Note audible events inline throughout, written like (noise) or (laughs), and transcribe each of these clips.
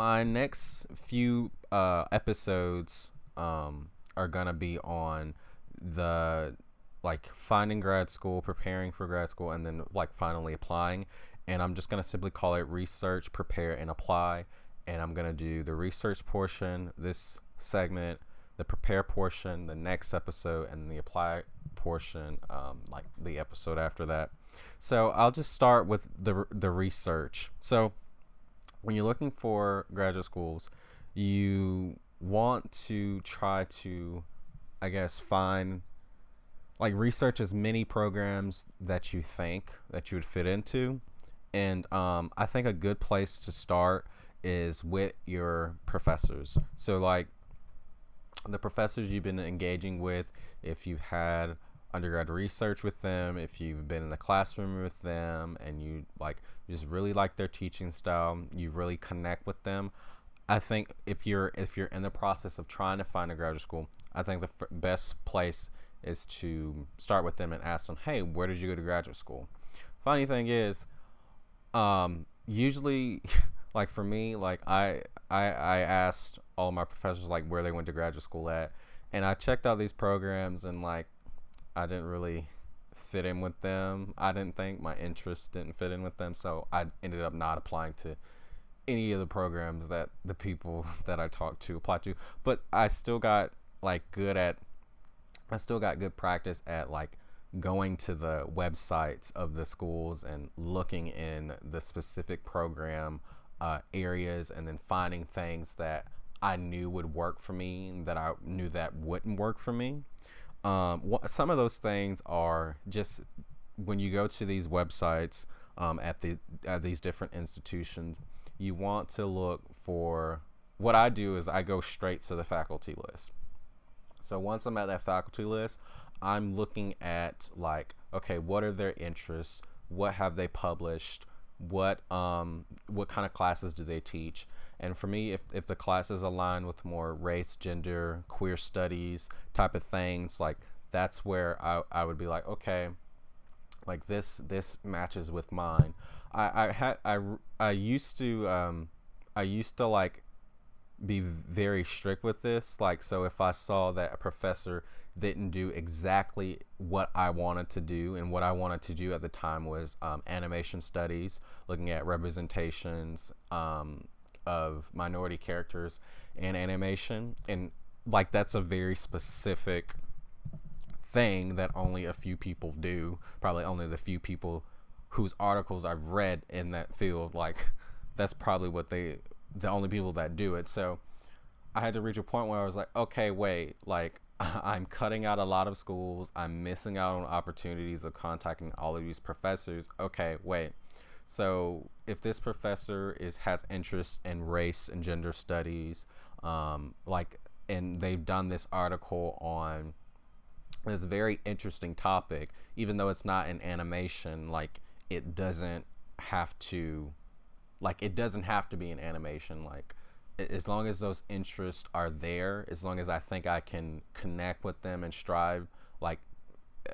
my next few uh, episodes um, are gonna be on the like finding grad school, preparing for grad school, and then like finally applying. And I'm just gonna simply call it research, prepare, and apply. And I'm gonna do the research portion this segment, the prepare portion the next episode, and the apply portion um, like the episode after that. So I'll just start with the the research. So when you're looking for graduate schools, you want to try to, I guess, find like research as many programs that you think that you would fit into. And um, I think a good place to start is with your professors. So, like the professors you've been engaging with, if you've had undergrad research with them, if you've been in the classroom with them, and you like just really like their teaching style, you really connect with them. I think if you're if you're in the process of trying to find a graduate school, I think the f- best place is to start with them and ask them, "Hey, where did you go to graduate school?" Funny thing is, um, usually, (laughs) like for me, like I I I asked all my professors like where they went to graduate school at, and I checked out these programs and like I didn't really fit in with them. I didn't think my interests didn't fit in with them, so I ended up not applying to any of the programs that the people (laughs) that I talked to applied to. But I still got like good at I still got good practice at like going to the websites of the schools and looking in the specific program uh, areas and then finding things that I knew would work for me and that I knew that wouldn't work for me. Um, wh- some of those things are just when you go to these websites um, at the at these different institutions, you want to look for. What I do is I go straight to the faculty list. So once I'm at that faculty list, I'm looking at like, okay, what are their interests? What have they published? What um what kind of classes do they teach? And for me, if, if the classes align with more race, gender, queer studies type of things, like that's where I, I would be like, okay, like this this matches with mine. I, I had I, I used to um I used to like be very strict with this. Like so if I saw that a professor didn't do exactly what I wanted to do, and what I wanted to do at the time was um, animation studies, looking at representations, um, of minority characters and animation and like that's a very specific thing that only a few people do probably only the few people whose articles I've read in that field like that's probably what they the only people that do it. So I had to reach a point where I was like okay wait like (laughs) I'm cutting out a lot of schools I'm missing out on opportunities of contacting all of these professors. Okay wait so if this professor is has interest in race and gender studies, um, like, and they've done this article on this very interesting topic, even though it's not an animation, like it doesn't have to, like it doesn't have to be an animation, like as long as those interests are there, as long as I think I can connect with them and strive, like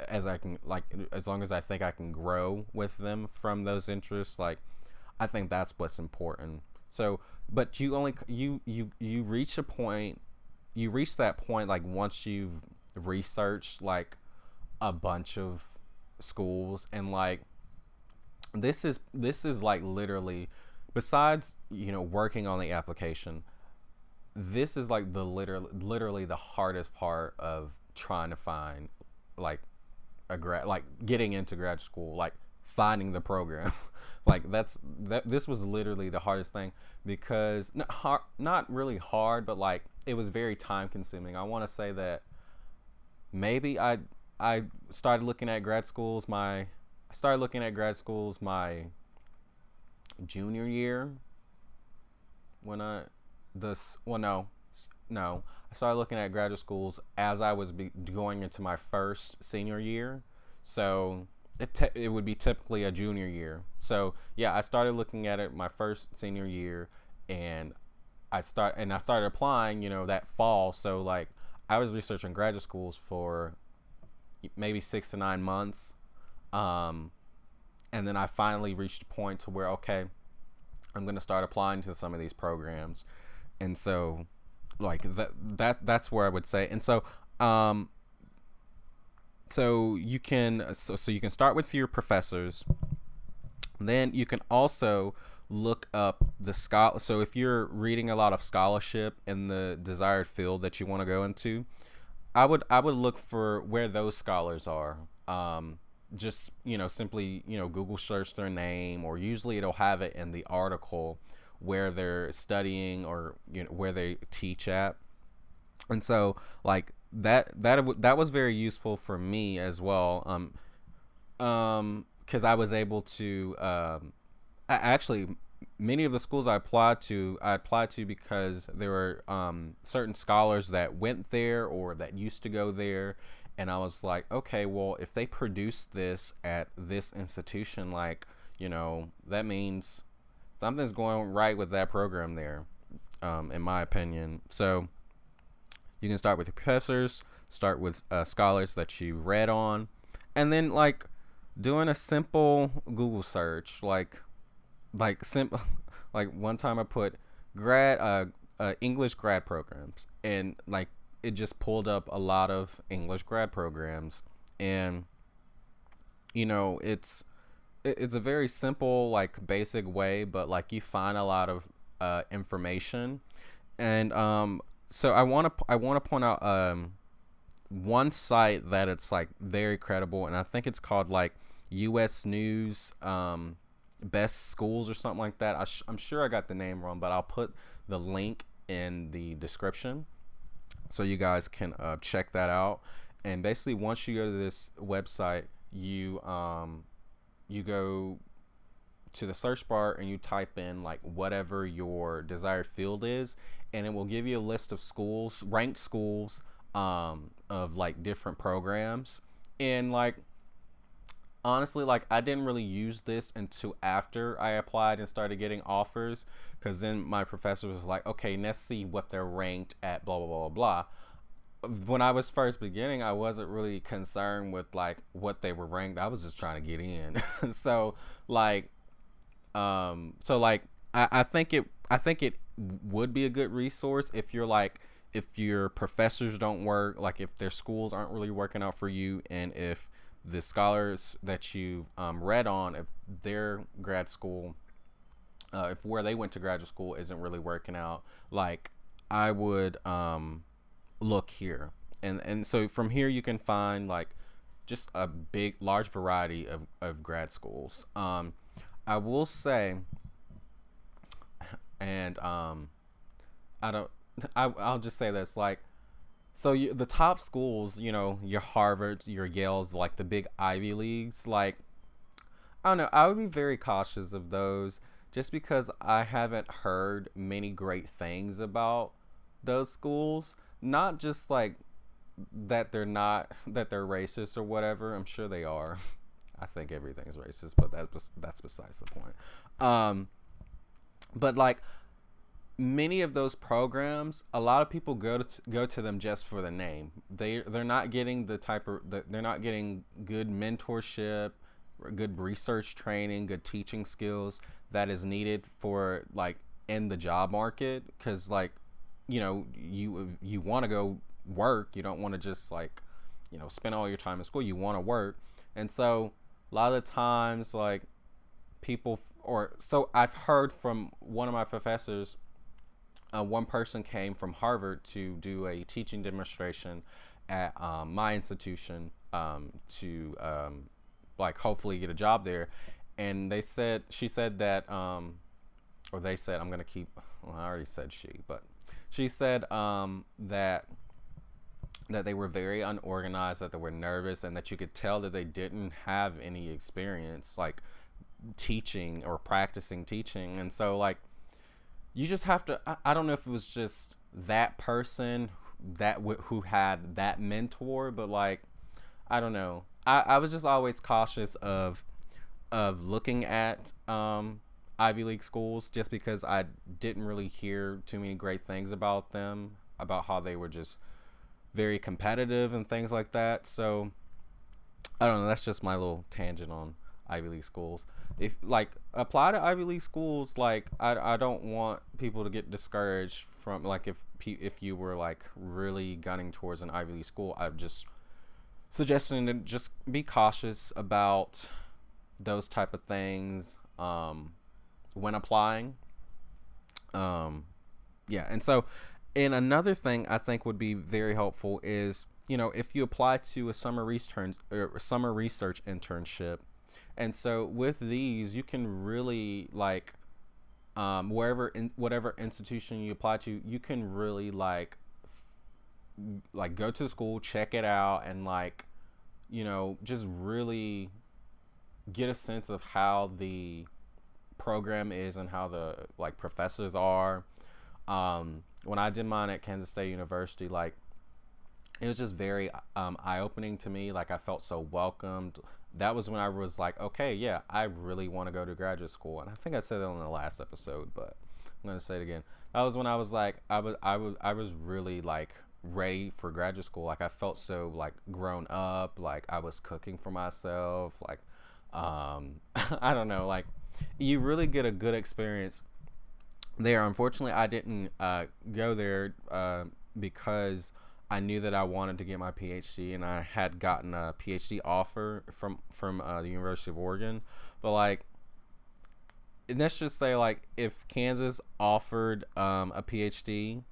as I can like as long as I think I can grow with them from those interests like I think that's what's important. So, but you only you you you reach a point you reach that point like once you've researched like a bunch of schools and like this is this is like literally besides you know working on the application this is like the literally literally the hardest part of trying to find like a grad like getting into grad school like finding the program. (laughs) Like that's that this was literally the hardest thing because not hard, not really hard but like it was very time consuming i want to say that maybe i i started looking at grad schools my i started looking at grad schools my junior year when i this well no no I started looking at graduate schools as I was be- going into my first senior year. So it, te- it would be typically a junior year. So yeah, I started looking at it my first senior year, and I start and I started applying. You know that fall. So like I was researching graduate schools for maybe six to nine months, um, and then I finally reached a point to where okay, I'm going to start applying to some of these programs. And so like that that that's where I would say. And so um so you can so, so you can start with your professors. Then you can also look up the scholar so if you're reading a lot of scholarship in the desired field that you want to go into, I would I would look for where those scholars are. Um just you know simply you know google search their name or usually it'll have it in the article where they're studying or you know where they teach at. And so like that that that was very useful for me as well um um because i was able to um I actually many of the schools i applied to i applied to because there were um certain scholars that went there or that used to go there. And I was like, okay, well, if they produce this at this institution, like, you know, that means something's going right with that program there, um, in my opinion. So you can start with your professors, start with uh, scholars that you read on, and then like doing a simple Google search, like, like simple, (laughs) like one time I put grad, uh, uh, English grad programs, and like it just pulled up a lot of English grad programs, and you know it's it's a very simple like basic way, but like you find a lot of uh, information, and um, so I want to I want to point out um one site that it's like very credible, and I think it's called like U.S. News um, Best Schools or something like that. I am sure I got the name wrong, but I'll put the link in the description so you guys can uh, check that out and basically once you go to this website you um you go to the search bar and you type in like whatever your desired field is and it will give you a list of schools ranked schools um of like different programs. And like honestly like i didn't really use this until after i applied and started getting offers because then my professor was like okay let's see what they're ranked at blah blah blah blah when i was first beginning i wasn't really concerned with like what they were ranked. I was just trying to get in. (laughs) So like um so like I, I think it i think it would be a good resource if you're like if your professors don't work like if their schools aren't really working out for you and if the scholars that you've um, read on, if their grad school, uh, if where they went to graduate school isn't really working out, like I would um, look here, and and so from here you can find like just a big, large variety of of grad schools. Um, I will say, and um, I don't. I, I'll just say this like so you, the top schools, you know, your Harvards, your Yales, like the big Ivy leagues, like I don't know, I would be very cautious of those just because I haven't heard many great things about those schools. Not just like that they're not that they're racist or whatever. I'm sure they are. (laughs) I think everything's racist, but that's that's besides the point. Um, but like many of those programs, a lot of people go to go to them just for the name. They they're not getting the type of they're not getting good mentorship, good research training, good teaching skills that is needed for like in the job market cuz like you know, you you want to go work, you don't want to just like you know, spend all your time in school. You want to work. And so a lot of times like people or so I've heard from one of my professors uh, one person came from Harvard to do a teaching demonstration at um, my institution um, to um, like hopefully get a job there. And they said, she said that, um, or they said, I'm going to keep, well, I already said she, but she said um, that that they were very unorganized, that they were nervous, and that you could tell that they didn't have any experience like teaching or practicing teaching. And so, like, you just have to I, I don't know if it was just that person that w- who had that mentor but like i don't know I, I was just always cautious of of looking at um ivy league schools just because i didn't really hear too many great things about them about how they were just very competitive and things like that so i don't know that's just my little tangent on Ivy League schools. If like apply to Ivy League schools, like I, I don't want people to get discouraged from like if if you were like really gunning towards an Ivy League school, I'm just suggesting to just be cautious about those type of things um, when applying. Um, yeah, and so and another thing I think would be very helpful is you know if you apply to a summer research summer research internship and so with these, you can really like um, wherever in whatever institution you apply to, you can really like like go to school, check it out, and like you know just really get a sense of how the program is and how the like professors are. Um, when I did mine at Kansas State University, like it was just very um, eye opening to me. Like I felt so welcomed that was when I was like, okay, yeah, I really want to go to graduate school. And I think I said it on the last episode, but I'm gonna say it again. That was when I was like, I was, I was, I was really like ready for graduate school. Like I felt so like grown up. Like I was cooking for myself. Like, um, (laughs) I don't know. Like you really get a good experience there. Unfortunately, I didn't uh, go there uh, because I knew that I wanted to get my PhD, and I had gotten a PhD offer from from uh, the University of Oregon. But like, let's just say like if Kansas offered um, a PhD,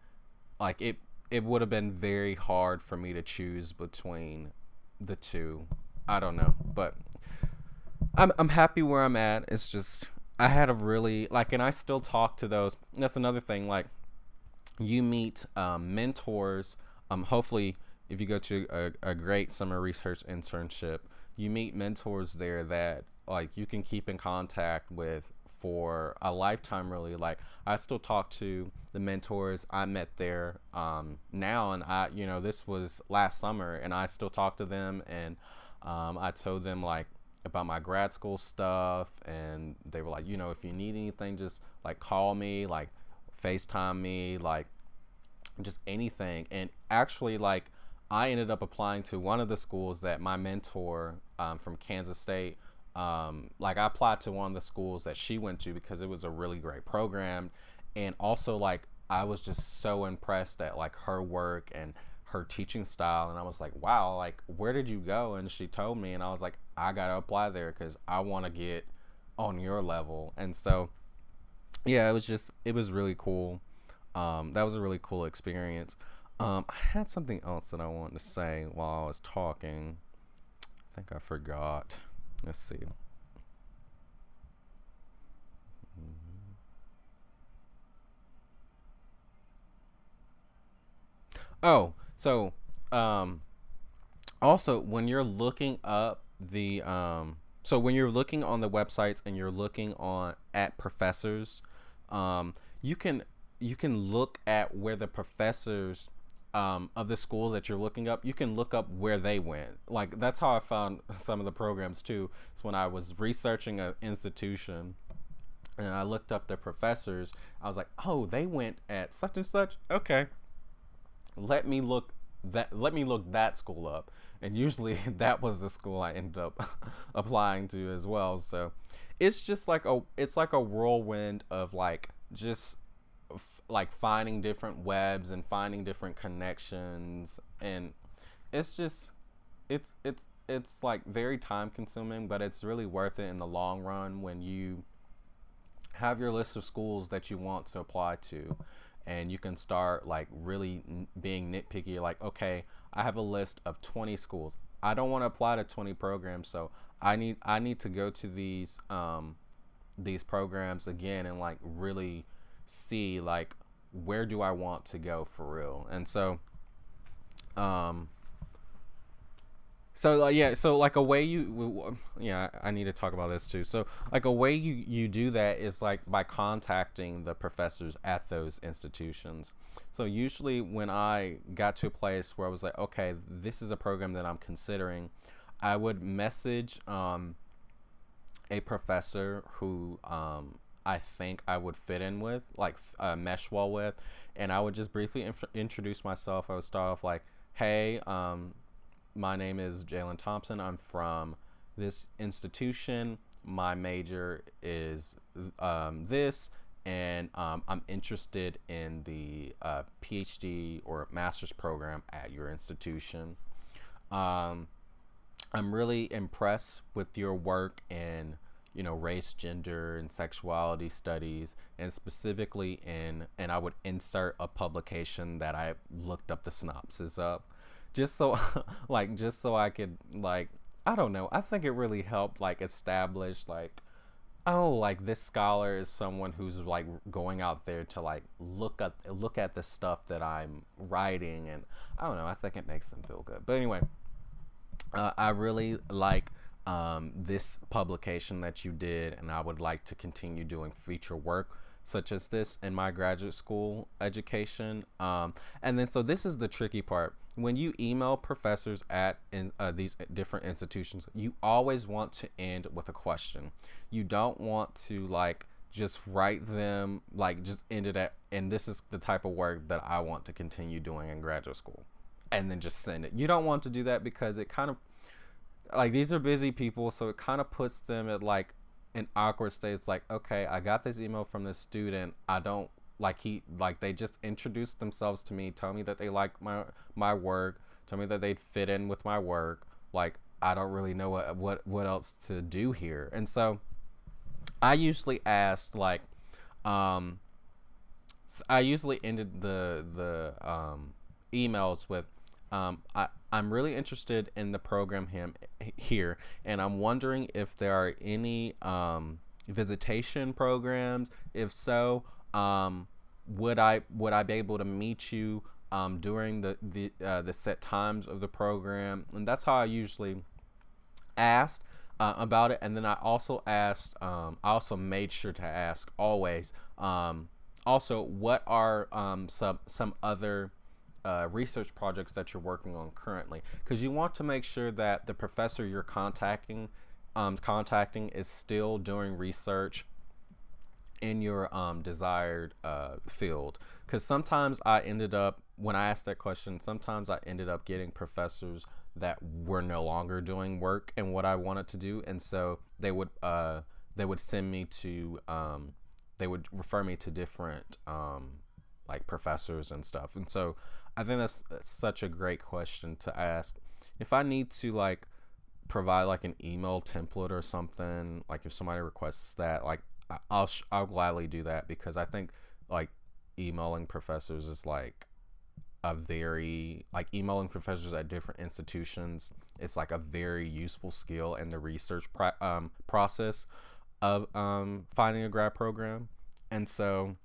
like it it would have been very hard for me to choose between the two. I don't know, but I'm I'm happy where I'm at. It's just I had a really like, and I still talk to those. That's another thing. Like, you meet um, mentors um, hopefully, if you go to a, a great summer research internship, you meet mentors there that like you can keep in contact with for a lifetime really like i still talk to the mentors i met there um, now and i you know this was last summer and i still talk to them and um, i told them like about my grad school stuff and they were like you know if you need anything just like call me like facetime me like just anything. And actually, like, I ended up applying to one of the schools that my mentor um, from Kansas State, um, like, I applied to one of the schools that she went to because it was a really great program. And also, like, I was just so impressed at like her work and her teaching style and I was like, "Wow, like where did you go?" And she told me and I was like, "I got to apply there cuz I want to get on your level." And so yeah, it was just it was really cool. Um, that was a really cool experience. Um, I had something else that I wanted to say while I was talking. I think I forgot. Let's see. Oh, so um, also when you're looking up the um, so when you're looking on the websites and you're looking on at professors, um, you can you can look at where the professors um, of the schools that you're looking up, you can look up where they went. Like that's how I found (laughs) some of the programs too. It's when I was researching an institution and I looked up the professors. I was like, oh, they went at such and such. Okay, let me look that. Let me look that school up. And usually (laughs) that was the school I ended up (laughs) applying to as well. So it's just like a it's like a whirlwind of like just like finding different webs and finding different connections and it's just it's it's it's like very time consuming but it's really worth it in the long run when you have your list of schools that you want to apply to and you can start like really n- being nitpicky like okay i have a list of 20 schools i don't want to apply to 20 programs so i need i need to go to these um these programs again and like really see like where do I want to go for real. And so um so uh, yeah, so like a way you yeah, I need to talk about this too. So like a way you you do that is like by contacting the professors at those institutions. So usually when I got to a place where I was like, okay, this is a program that I'm considering, I would message um a professor who um I think I would fit in with, like uh, mesh well with, and I would just briefly inf- introduce myself. I would start off like, "Hey, um, my name is Jalen Thompson. I'm from this institution. My major is um, this, and um, I'm interested in the uh, PhD or master's program at your institution. Um, I'm really impressed with your work in you know race gender and sexuality studies and specifically in and i would insert a publication that i looked up the synopsis of just so (laughs) like just so i could like i don't know i think it really helped like establish like oh like this scholar is someone who's like going out there to like look at look at the stuff that i'm writing and i don't know i think it makes them feel good. But anyway uh, i really like um, this publication that you did, and I would like to continue doing feature work such as this in my graduate school education. Um, and then, so this is the tricky part. When you email professors at in, uh, these different institutions, you always want to end with a question. You don't want to like just write them, like just end it at, and this is the type of work that I want to continue doing in graduate school, and then just send it. You don't want to do that because it kind of like these are busy people, so it kind of puts them at like an awkward state. It's like, okay, I got this email from this student. I don't like he like they just introduced themselves to me, tell me that they like my my work, tell me that they'd fit in with my work. Like I don't really know what what what else to do here. And so I usually asked like um I usually ended the the um emails with um, I, I'm really interested in the program him, here, and I'm wondering if there are any um, visitation programs. If so, um, would I would I be able to meet you um, during the the uh, the set times of the program? And that's how I usually asked uh, about it. And then I also asked. Um, I also made sure to ask always. Um, also, what are um, some some other uh, research projects that you're working on currently because you want to make sure that the professor you're contacting um, contacting is still doing research in your um, desired uh, field. Because sometimes i ended up when i asked that question sometimes i ended up getting professors that were no longer doing work and what i wanted to do and so they would uh, they would send me to um, they would refer me to different um, like professors and stuff. And so I think that's such a great question to ask. If I need to like provide like an email template or something, like if somebody requests that, like I'll I'll gladly do that because I think like emailing professors is like a very like emailing professors at different institutions. It's like a very useful skill in the research pro- um, process of um, finding a grad program, and so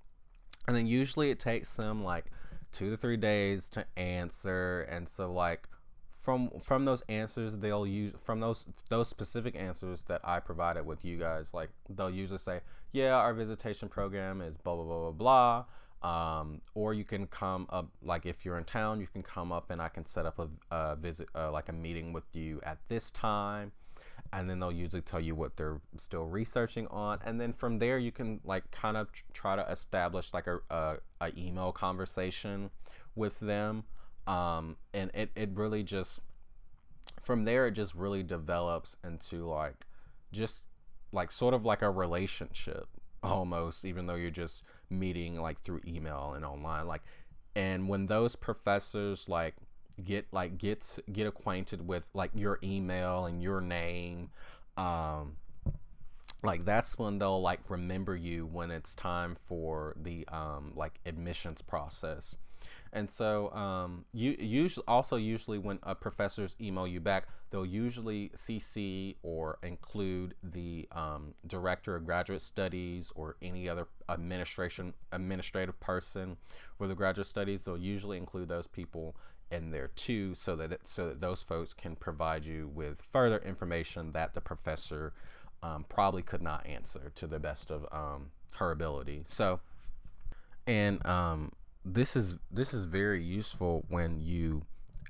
and then usually it takes them like two to three days to answer and so like from from those answers they'll use from those those specific answers that I provided with you guys like they'll usually say yeah our visitation program is blah blah blah blah blah. Um, or you can come up like if you're in town you can come up and I can set up a, a visit uh, like a meeting with you at this time and then they'll usually tell you what they're still researching on. And then from there you can like kind of try to establish like a, a, a email conversation with them. Um, and it, it really just from there it just really develops into like just like sort of like a relationship almost even though you're just meeting like through email and online like and when those professors like get like get get acquainted with like your email and your name um like that's when they'll like remember you when it's time for the um like admissions process. And so um you usually also usually when a professors email you back they'll usually cc or include the um, director of graduate studies or any other administration administrative person for the graduate studies. They'll usually include those people in there too so that it, so that those folks can provide you with further information that the professor um, probably could not answer to the best of um, her ability. So and um, this is this is very useful when you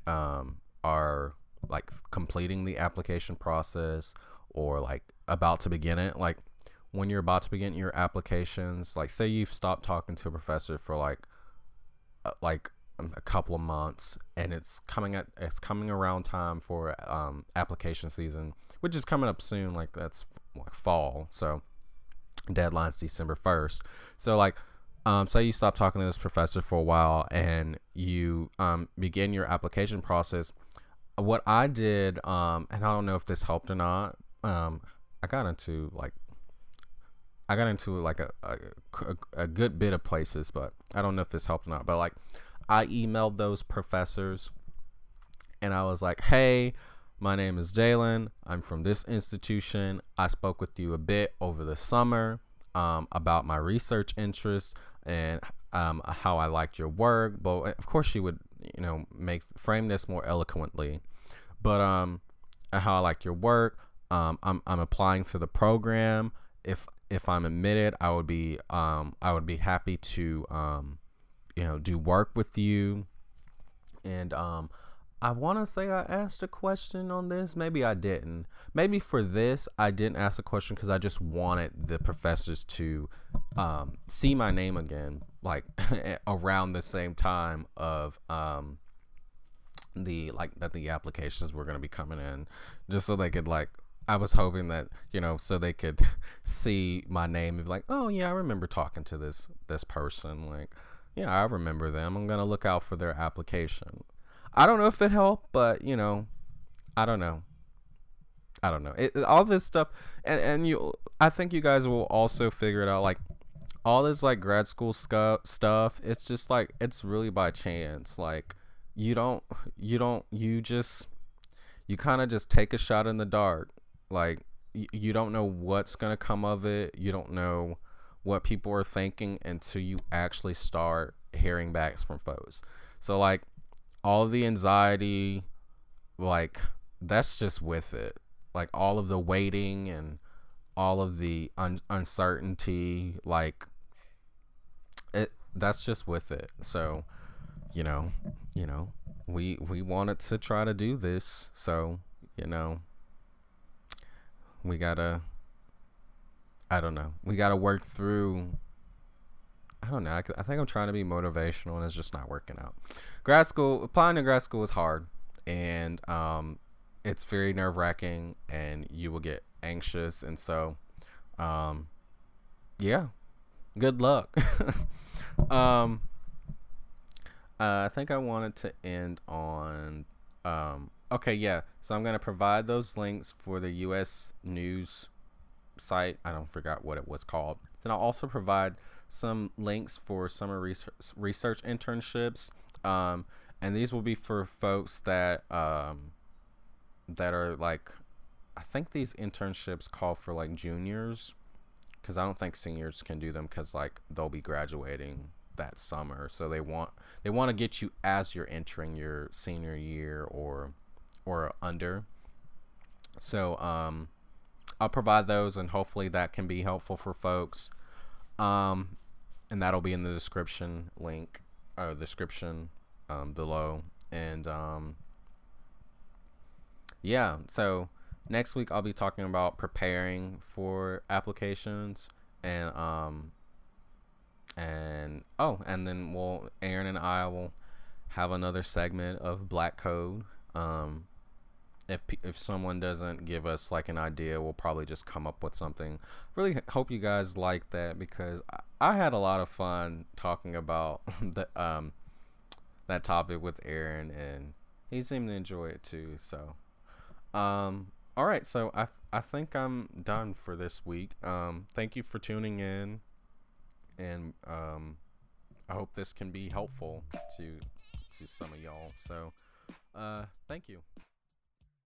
um, are like completing the application process or like about to begin it. Like when you're about to begin your applications like say you've stopped talking to a professor for like uh, like a couple of months, and it's coming at it's coming around time for um, application season, which is coming up soon. Like that's like fall, so deadline's December first. So like, um, say you stop talking to this professor for a while, and you um, begin your application process. What I did, um, and I don't know if this helped or not. Um, I got into like I got into like a, a, a, good bit of places, but I don't know if this helped or not. But like, I emailed those professors and I was like, hey, my name is Jalen. I'm from this institution. I spoke with you a bit over the summer um, about my research interests and um, how I liked your work. But of course, she would, you know, make frame this more eloquently. But um, how I liked your work. Um, I'm I'm applying to the program. If if I'm admitted, I would be um, I would be happy to um, you know do work with you. And um, I want to say I asked a question on this. Maybe I didn't. Maybe for this I didn't ask a question because I just wanted the professors to um, see my name again, like (laughs) around the same time of um, the like that the applications were going to be coming in, just so they could like I was hoping that you know so they could (laughs) see my name and be like, oh yeah, I remember talking to this this person. Like, yeah, I remember them. I'm gonna look out for their application. I don't know if it helped, but you know, I don't know. I don't know. It, all this stuff, and and you, I think you guys will also figure it out. Like all this like grad school scu- stuff, it's just like it's really by chance. Like you don't, you don't, you just, you kind of just take a shot in the dark like y- you don't know what's gonna come of it. You don't know what people are thinking until you actually start hearing back from folks. So like all the anxiety, like that's just with it. Like all of the waiting and all of the un- uncertainty, like it that's just with it. So, you know, you know, we we wanted to try to do this. So, you know, we gotta i don't know we gotta work through i don't know I, I think i'm trying to be motivational and it's just not working out grad school applying to grad school is hard and um it's very nerve-wracking and you will get anxious and so um yeah good luck (laughs) um uh, i think i wanted to end on um Okay, yeah. So I'm gonna provide those links for the U.S. News site. I don't forgot what it was called. Then I'll also provide some links for summer research, research internships, um, and these will be for folks that um, that are like, I think these internships call for like juniors, because I don't think seniors can do them because like they'll be graduating that summer, so they want they want to get you as you're entering your senior year or or under. So um, I'll provide those, and hopefully that can be helpful for folks. Um, and that'll be in the description link or description um, below. And um, yeah, so next week I'll be talking about preparing for applications and um and oh and then we'll Aaron and I will have another segment of Black Code um if if someone doesn't give us like an idea, we'll probably just come up with something. Really hope you guys like that because I, I had a lot of fun talking about (laughs) the um that topic with Aaron and he seemed to enjoy it too. So, um, all right. So I I think I'm done for this week. Um, thank you for tuning in, and um, I hope this can be helpful to to some of y'all. So, uh, thank you.